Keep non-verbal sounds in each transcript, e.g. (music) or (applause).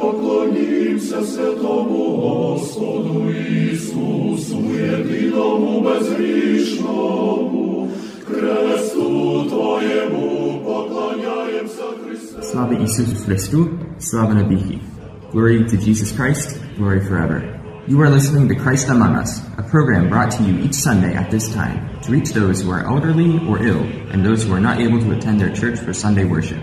Поклонімся святому Господу Ісусу, єдиному безгрішному, кресту Твоєму поклоняємося Христе. Слава Ісусу Христу, слава навіки. Glory to Jesus Christ, glory forever. You are listening to Christ Among Us, a program brought to you each Sunday at this time to reach those who are elderly or ill and those who are not able to attend their church for Sunday worship.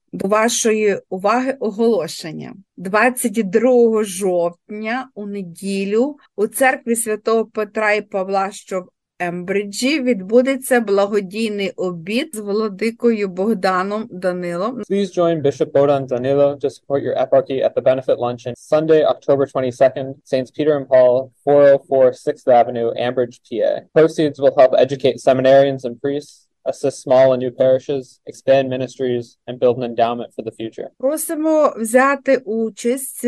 До вашої уваги оголошення. 22 жовтня у неділю у церкві святого Петра і Павла, що в Ембриджі, відбудеться благодійний обід з владикою Богданом Данилом. Please join Bishop Bodan Danilo to support your eparchy at the benefit luncheon Sunday, October 22nd, Saints Peter and Paul, 404 6th Avenue, Ambridge, PA. Proceeds will help educate seminarians and priests, assist small and new parishes, expand ministries, and build an endowment for the future. Просимо взяти участь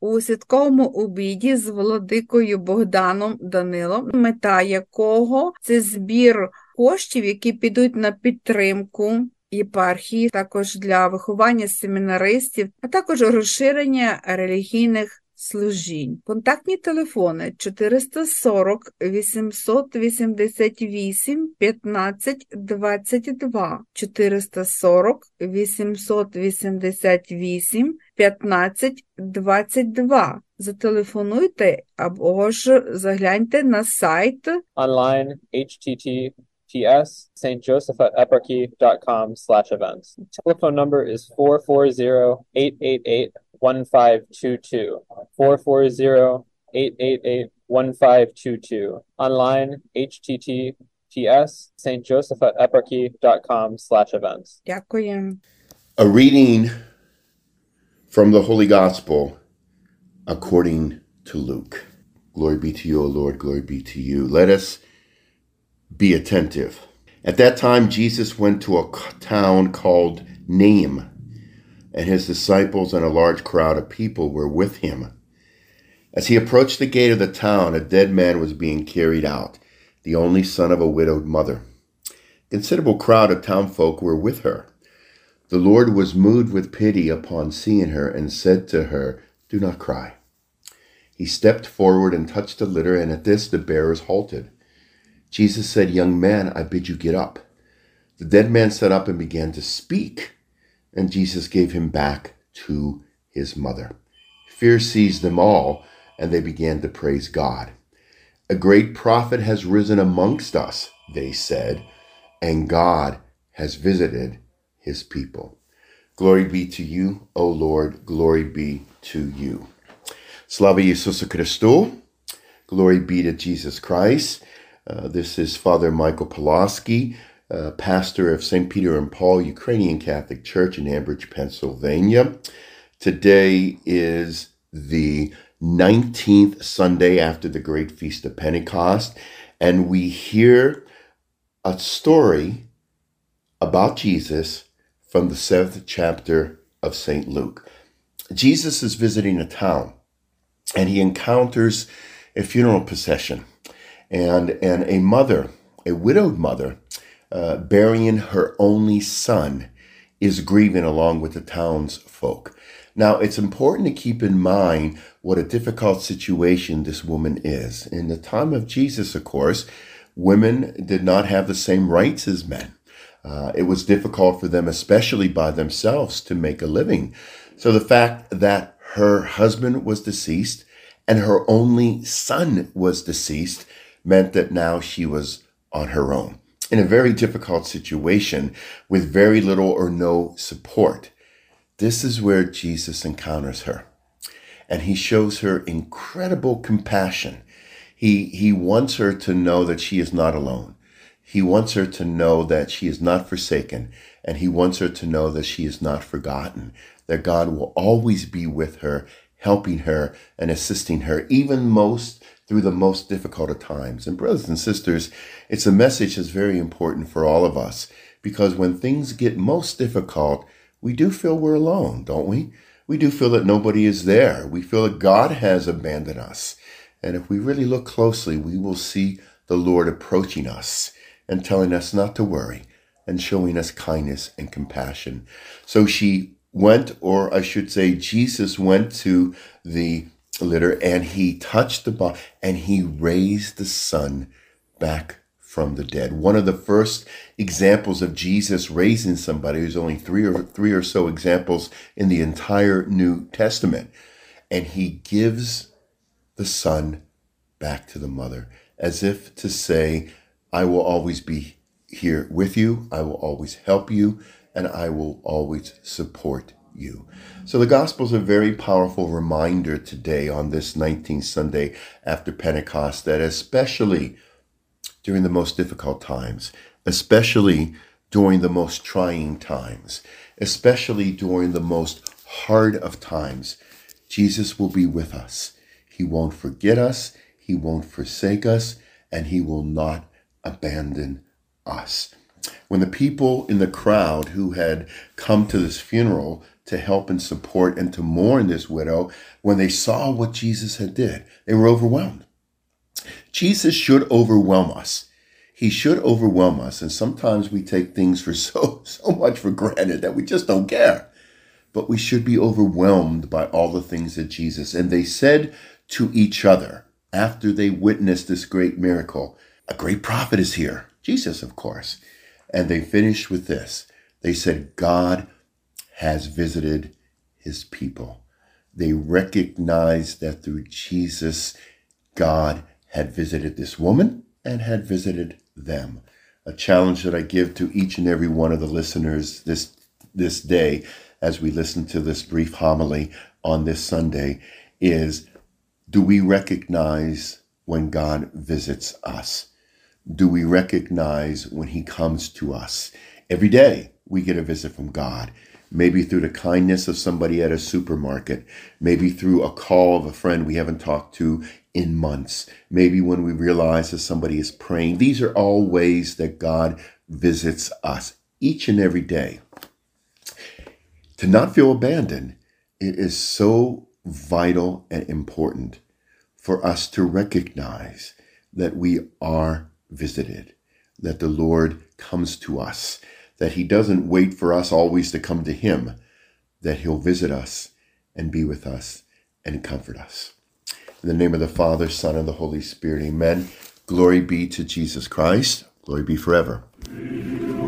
у святковому обіді з владикою Богданом Данилом, мета якого це збір коштів, які підуть на підтримку єпархії, також для виховання семінаристів, а також розширення релігійних служінь. Контактні телефони 440 888 15 22 440 888 15 22. Зателефонуйте або ж загляньте на сайт Online, St. JosephiteEparchy. at eparchy.com slash events. Telephone number is 440-888-1522, 440-888-1522. Online, https st joseph at eparchy.com slash events. A reading from the Holy Gospel according to Luke. Glory be to you, O Lord, glory be to you. Let us be attentive. At that time, Jesus went to a town called Naim, and his disciples and a large crowd of people were with him. As he approached the gate of the town, a dead man was being carried out, the only son of a widowed mother. A considerable crowd of townfolk were with her. The Lord was moved with pity upon seeing her and said to her, Do not cry. He stepped forward and touched the litter, and at this the bearers halted. Jesus said, Young man, I bid you get up. The dead man sat up and began to speak, and Jesus gave him back to his mother. Fear seized them all, and they began to praise God. A great prophet has risen amongst us, they said, and God has visited his people. Glory be to you, O Lord, glory be to you. Slava Jesus Christu. Glory be to Jesus Christ. Uh, this is Father Michael Pulaski, uh, pastor of St. Peter and Paul Ukrainian Catholic Church in Ambridge, Pennsylvania. Today is the 19th Sunday after the great feast of Pentecost, and we hear a story about Jesus from the seventh chapter of St. Luke. Jesus is visiting a town and he encounters a funeral procession and, and a mother, a widowed mother, uh, burying her only son, is grieving along with the townsfolk. Now, it's important to keep in mind what a difficult situation this woman is. In the time of Jesus, of course, women did not have the same rights as men. Uh, it was difficult for them, especially by themselves, to make a living. So the fact that her husband was deceased and her only son was deceased meant that now she was on her own in a very difficult situation with very little or no support. This is where Jesus encounters her and he shows her incredible compassion. He, he wants her to know that she is not alone. He wants her to know that she is not forsaken, and he wants her to know that she is not forgotten, that God will always be with her, helping her and assisting her, even most through the most difficult of times. And brothers and sisters, it's a message that's very important for all of us because when things get most difficult, we do feel we're alone, don't we? We do feel that nobody is there. We feel that God has abandoned us. And if we really look closely, we will see the Lord approaching us and telling us not to worry and showing us kindness and compassion. So she went, or I should say, Jesus went to the litter and he touched the body and he raised the son back from the dead. One of the first examples of Jesus raising somebody, there's only three or three or so examples in the entire New Testament. And he gives the son back to the mother, as if to say, I will always be here with you, I will always help you, and I will always support you. So the gospel is a very powerful reminder today on this 19th Sunday after Pentecost that especially during the most difficult times, especially during the most trying times, especially during the most hard of times, Jesus will be with us. He won't forget us, he won't forsake us, and he will not abandon us. When the people in the crowd who had come to this funeral to help and support and to mourn this widow, when they saw what Jesus had did, they were overwhelmed. Jesus should overwhelm us. He should overwhelm us. And sometimes we take things for (laughs) so, so much for granted that we just don't care. But we should be overwhelmed by all the things that Jesus, and they said to each other after they witnessed this great miracle, a great prophet is here. Jesus, of course. And they finished with this. They said, God has visited his people. They recognized that through Jesus, God had visited this woman and had visited them. A challenge that I give to each and every one of the listeners this, this day as we listen to this brief homily on this Sunday is do we recognize when God visits us? Do we recognize when He comes to us? Every day we get a visit from God maybe through the kindness of somebody at a supermarket, maybe through a call of a friend we haven't talked to in months, maybe when we realize that somebody is praying. These are all ways that God visits us each and every day. To not feel abandoned, it is so vital and important for us to recognize that we are visited, that the Lord comes to us, that He doesn't wait for us always to come to Him, that He'll visit us and be with us and comfort us. In the name of the Father, Son, and the Holy Spirit, amen. Glory be to Jesus Christ. Glory be forever. Amen.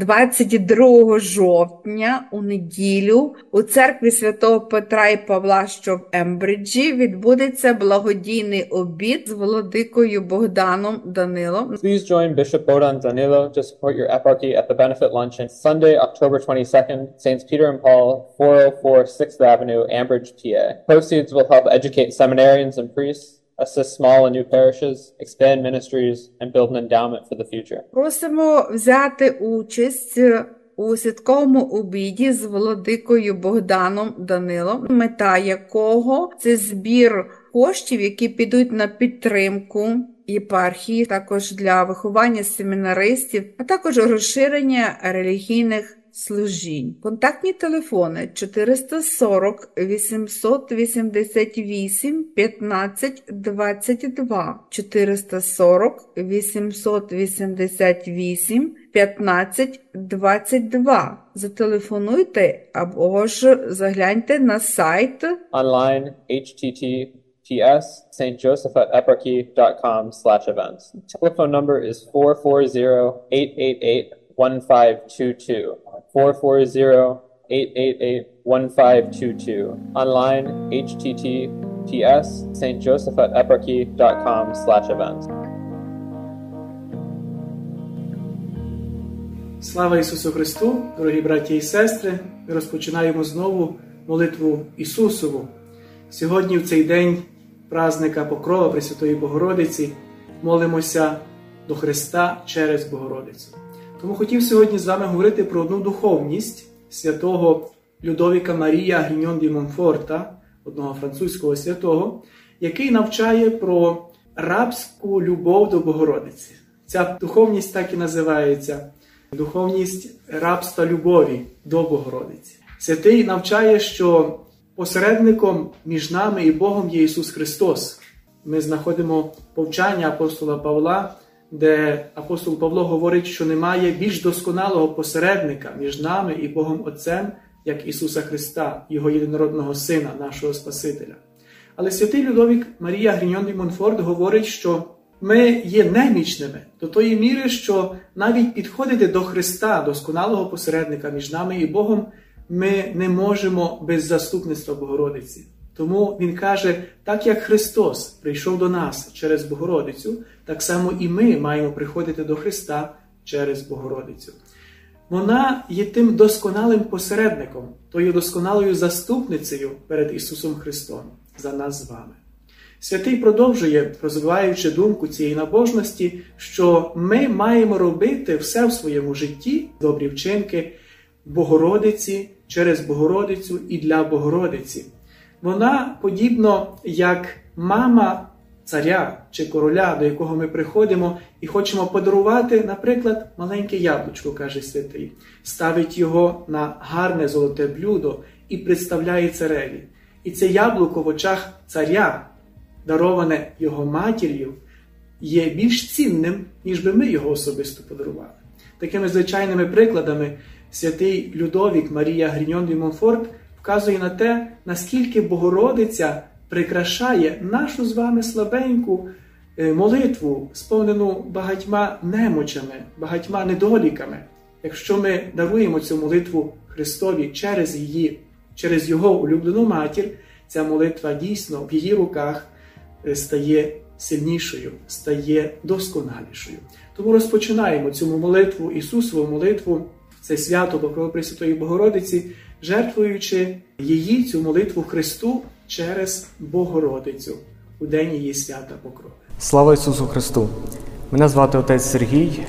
22 жовтня у неділю у церкві святого Петра і Павла, що в Ембриджі, відбудеться благодійний обід з владикою Богданом Данилом. Please join Bishop Bodan Danilo to support your eparchy at the benefit luncheon Sunday, October 22nd, Saints Peter and Paul, 404 6th Avenue, Ambridge, PA. Proceeds will help educate seminarians and priests assist small and new parishes, expand ministries, and build an endowment for the future. Просимо взяти участь у святковому обіді з владикою Богданом Данилом, мета якого це збір коштів, які підуть на підтримку єпархії, також для виховання семінаристів, а також розширення релігійних служінь. Контактні телефони 440 888 15 22 440 888 15 22. Зателефонуйте або ж загляньте на сайт Online, http PS, St. Joseph at eparchy.com slash events. Telephone number is 440-888-1522. 440-888-1522. Online, https, St. Joseph at eparchy.com slash events. Слава Ісусу Христу, дорогі браті і сестри! Ми розпочинаємо знову молитву Ісусову. Сьогодні, в цей день празника Покрова Пресвятої Богородиці, молимося до Христа через Богородицю. Тому хотів сьогодні з вами говорити про одну духовність святого Людовіка Марія Гріньон ді Монфорта, одного французького святого, який навчає про рабську любов до Богородиці. Ця духовність так і називається духовність рабства любові до Богородиці. Святий навчає, що посередником між нами і Богом є Ісус Христос. Ми знаходимо повчання апостола Павла, де апостол Павло говорить, що немає більш досконалого посередника між нами і Богом Отцем, як Ісуса Христа, Його єдинородного Сина, нашого Спасителя. Але святий Людовік Марія Гріньон і Монфорт говорить, що ми є немічними до тої міри, що навіть підходити до Христа, досконалого посередника між нами і Богом, ми не можемо без заступництва Богородиці. Тому Він каже, так як Христос прийшов до нас через Богородицю, так само і ми маємо приходити до Христа через Богородицю. Вона є тим досконалим посередником, тою досконалою заступницею перед Ісусом Христом за нас з вами. Святий продовжує, розвиваючи думку цієї набожності, що ми маємо робити все в своєму житті, добрі вчинки, Богородиці через Богородицю і для Богородиці. Вона подібно як мама царя чи короля, до якого ми приходимо і хочемо подарувати, наприклад, маленьке яблучко, каже святий, ставить його на гарне золоте блюдо і представляє цареві. І це яблуко в очах царя, дароване його матір'ю, є більш цінним, ніж би ми його особисто подарували. Такими звичайними прикладами святий Людовік Марія Гріньон де Монфорт вказує на те, наскільки Богородиця прикрашає нашу з вами слабеньку молитву, сповнену багатьма немочами, багатьма недоліками. Якщо ми даруємо цю молитву Христові через її, через Його улюблену матір, ця молитва дійсно в її руках стає сильнішою, стає досконалішою. Тому розпочинаємо цю молитву, Ісусову молитву, це свято Покрови Пресвятої Богородиці, жертвуючи її цю молитву Христу через Богородицю у день її свята Покрови. Слава Ісусу Христу! Мене звати отець Сергій.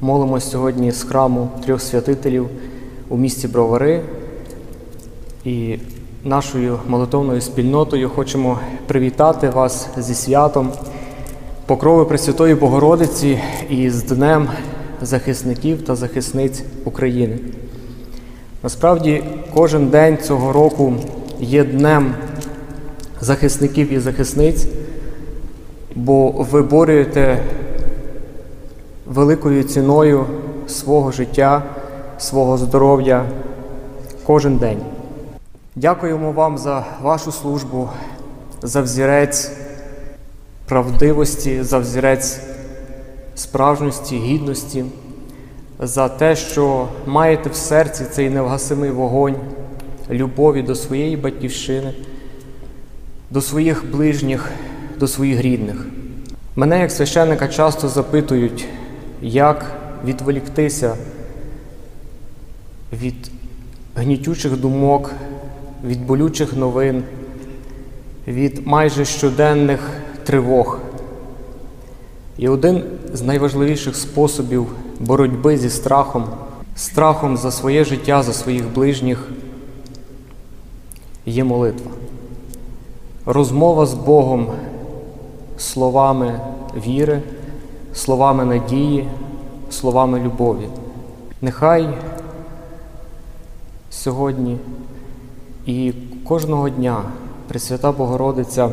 Молимось сьогодні з храму трьох святителів у місті Бровари. І нашою молитовною спільнотою хочемо привітати вас зі святом Покрови Пресвятої Богородиці і з Днем захисників та захисниць України. Насправді, кожен день цього року є днем захисників і захисниць, бо ви борюєте великою ціною свого життя, свого здоров'я кожен день. Дякуємо вам за вашу службу, за взірець правдивості, за взірець справжності, гідності, за те, що маєте в серці цей невгасимий вогонь любові до своєї батьківщини, до своїх ближніх, до своїх рідних. Мене, як священника, часто запитують, як відволіктися від гнітючих думок, від болючих новин, від майже щоденних тривог. І один з найважливіших способів боротьби зі страхом, страхом за своє життя, за своїх ближніх є молитва. Розмова з Богом словами віри, словами надії, словами любові. Нехай сьогодні і кожного дня Пресвята Богородиця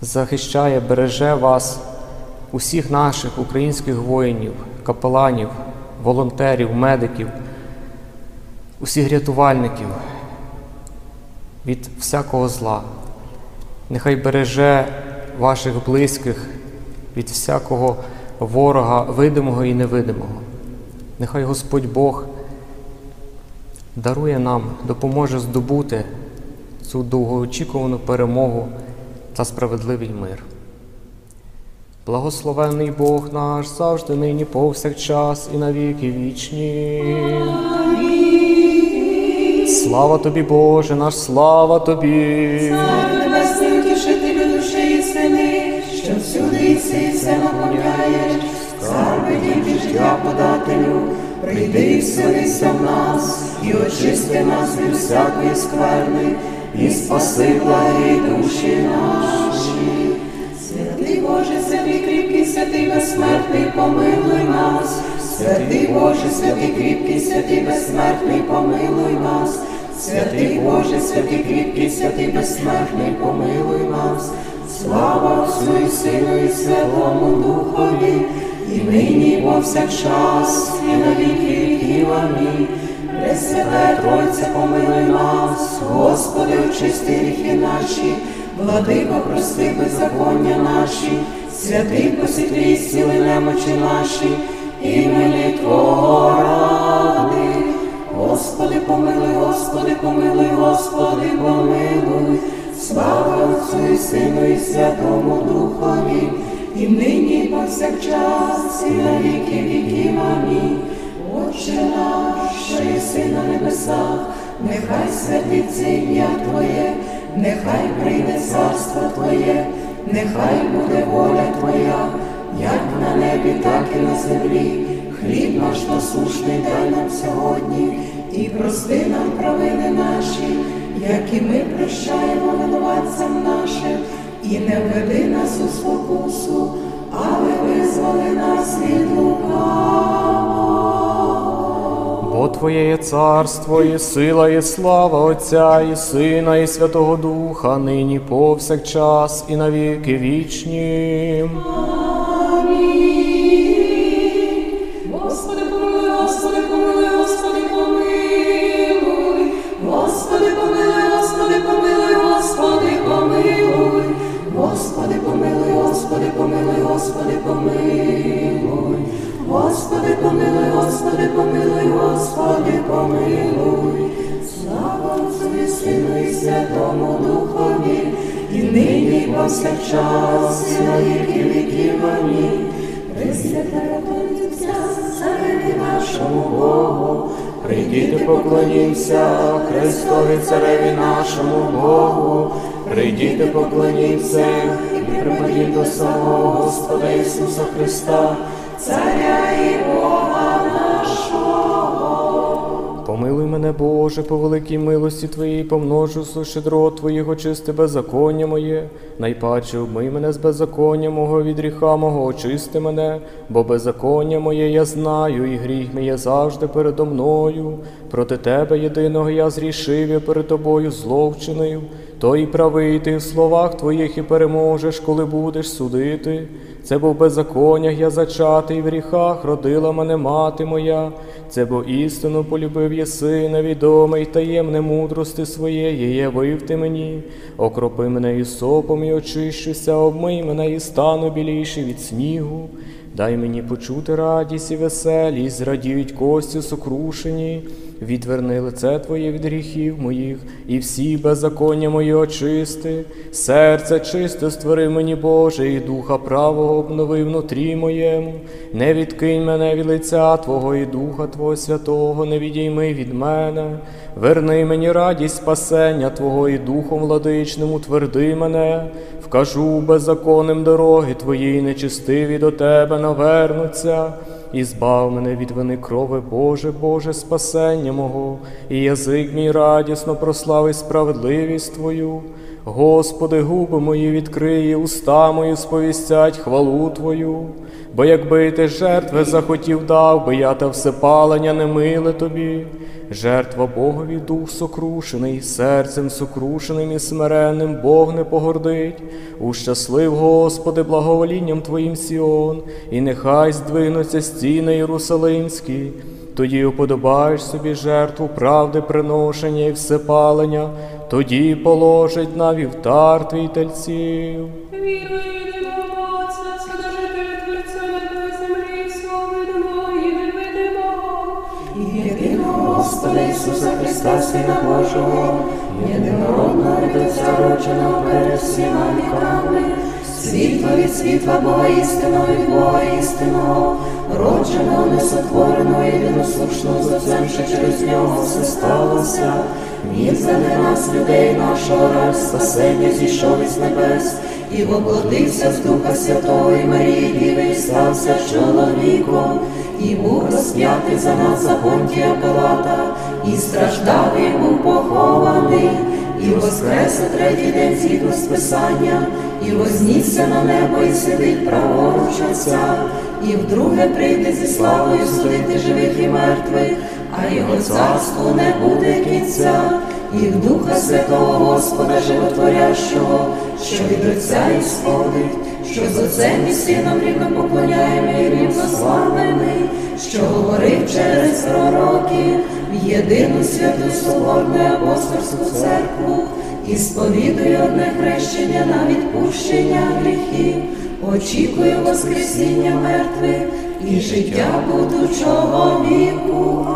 захищає, береже вас, усіх наших українських воїнів, капеланів, волонтерів, медиків, усіх рятувальників від всякого зла. Нехай береже ваших близьких від всякого ворога, видимого і невидимого. Нехай Господь Бог дарує нам, допоможе здобути цю довгоочікувану перемогу та справедливий мир. Благословений Бог наш завжди нині повсякчас і навіки вічні. Слава тобі, Боже, наш слава тобі. Що всюди і все наповняєш, життя подателю, прийди і вселися в нас, і очисти нас від всякої скверни, і спаси благі душі наші. Святий Боже, святий кріпкий, святий безсмертний, помилуй нас. Святий Боже, святий кріпкий, святий безсмертний, помилуй нас. Святий Боже, святий кріпкий, святий безсмертний, помилуй нас. Слава Отцю і Сину і Святому Духові, і нині, і повсякчас, і на віки віків. Амінь. Пресвятая Тройця, помилуй нас, Господи, очисти гріхи наші, владико, прости беззаконня наші, святий посвітлі, сіли немочі наші, імені Твого ради. Господи, помилуй, Господи, помилуй, Господи, помилуй, слава Отцю і Сину і Святому Духові, і нині, повсякчас, і на віки віків. Амінь. Отче наш, що єси на небесах, нехай святиться ім'я Твоє, нехай прийде царство Твоє, нехай буде воля Твоя, як на небі, так і на землі. Хліб наш насушний дай нам сьогодні, і прости нам провини наші, як і ми прощаємо винуватцям нашим, і не введи нас у спокусу, але визволи нас від лукавого. Бо Твоє є царство, і сила, і слава Отця, і Сина, і Святого Духа, нині повсякчас, і навіки вічні. Поклонімся Христові Цареві нашому Богу, і поклонімся і припадіть до самого Господа Ісуса Христа. царя Помилуй мене, Боже, по великій милості Твоїй, помножу щедро Твоїх очисти беззаконня моє, найпаче обмий мене з беззаконня мого від гріха мого, очисти мене, бо беззаконня моє я знаю, і гріх мій є завжди передо мною. Проти Тебе єдиного я зрішив, я перед Тобою зловчинив, то і правий ти в словах Твоїх і переможеш, коли будеш судити. Це був беззаконнях я зачатий в гріхах, родила мене мати моя. Це бо істину полюбив єси, невідомий таємне мудрости своєї, явив ти мені. Окропи мене і сопом, і очищуся, обмий мене і стану біліший від снігу. Дай мені почути радість і веселість, зрадіють кості сокрушені. Відверни лице Твоє від гріхів моїх, і всі беззаконня мої очисти. Серце чисте створи мені, Боже, і духа правого обнови внутрі моєму. Не відкинь мене від лиця Твого і Духа Твого Святого, не відійми від мене. Верни мені радість спасення Твого і Духом владичним утверди мене. Вкажу беззаконним дороги Твої, нечистиві до Тебе навернуться. І збав мене від вини крови, Боже, Боже, спасення мого, і язик мій радісно прославить справедливість Твою. Господи, губи мої відкриє, уста мої сповістять хвалу Твою. Бо якби ти жертви захотів дав, би я та всепалення не миле тобі. Жертва Богові дух сокрушений, серцем сокрушеним і смиренним Бог не погордить. Ущаслив, Господи, благоволінням Твоїм Сіон, і нехай здвинуться стіни Єрусалимські. тоді уподобаєш собі жертву правди приношення і всепалення, тоді положить на вівтар твій тельців. Христа, Сина Божого, єдинородного Отця родженого перед всіма віками, світло від світла Бога істинного від Бога істинного, родженого, несотвореного, єдиносушного, з що через нього все сталося. Він зади нас, людей нашого ради спасення, зійшов із небес, і воплотився з Духа Святого і Марії Діви, і стався чоловіком, і був розп'ятий за нас за Понтія Пилата, і страждав, і був похований, і воскрес у третій день згідно з Писання, і вознісся на небо, і сидить праворуч Отця, і вдруге прийде зі славою судити живих і мертвих, а його царству не буде кінця, і в Духа Святого Господа Животворящого, що від Отця ісходить, що з Отцем і Сином рівно поклоняємо і рівно славими, що говорив через пророків в єдину святу Соборну апостольську церкву і сповідує одне хрещення на відпущення гріхів, очікує Воскресіння мертвих і життя будучого віку.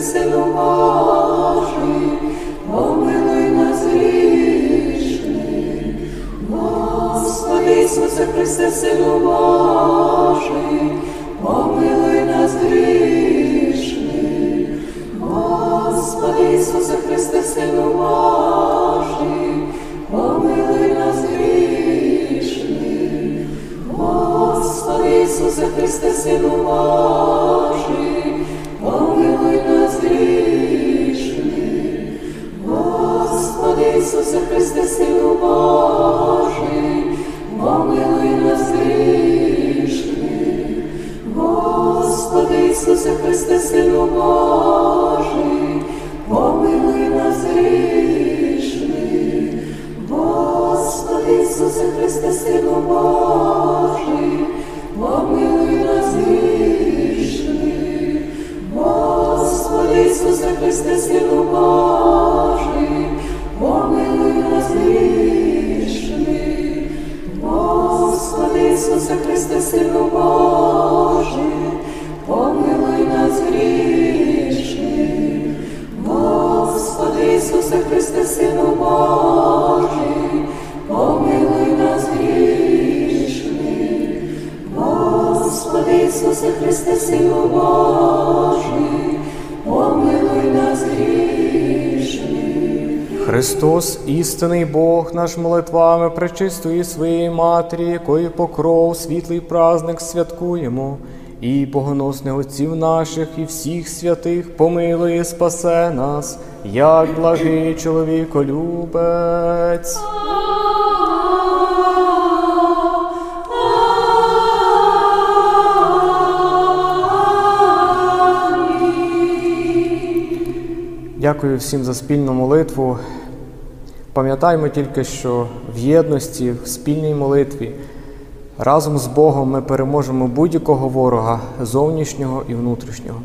Сину Божий, помилуй нас грішних. Господи Ісусе Христе, Сину Божий, помилуй нас грішних. Господи Ісусе Христе, Сину Божий, помилуй нас грішних. Господи Ісусе Христе, Сину Божий, Ісусе Христе, Сину Божий, помилуй нас грішних. Господи Ісусе Христе, Сину Божий, помилуй нас грішних. Господи Ісусе Христе, Сину Божий, помилуй нас грішних. Господи Ісусе Христе, Сину Божий, Ісусе Христе, Христос, істинний Бог наш молитвами пречистої своєї Матері, якої покров, світлий праздник святкуємо, і богоносних отців наших, і всіх святих помилуй і спасе нас, як благий чоловіколюбець. Дякую всім за спільну молитву. Пам'ятаємо тільки, що в єдності, в спільній молитві разом з Богом ми переможемо будь-якого ворога зовнішнього і внутрішнього.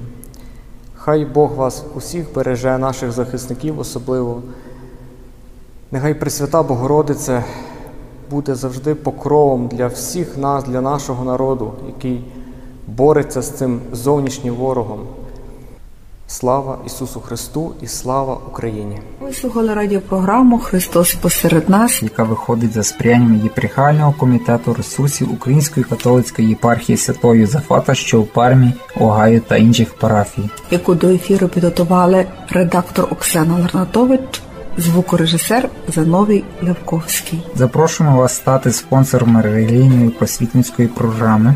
Хай Бог вас усіх береже, наших захисників особливо. Нехай Пресвята Богородиця буде завжди покровом для всіх нас, для нашого народу, який бореться з цим зовнішнім ворогом. Слава Ісусу Христу і слава Україні! Ви слухали радіопрограму Христос посеред нас. яка виходить за сприянням єпархіального комітету ресурсів Української католицької єпархії Святого Юзефата, що в Пармі, Огайо та інших парафій. яку до ефіру підготували редактор Оксана Ларнатович, звукорежисер Зановій Левковський. Запрошуємо вас стати спонсором релігійної просвітницької програми.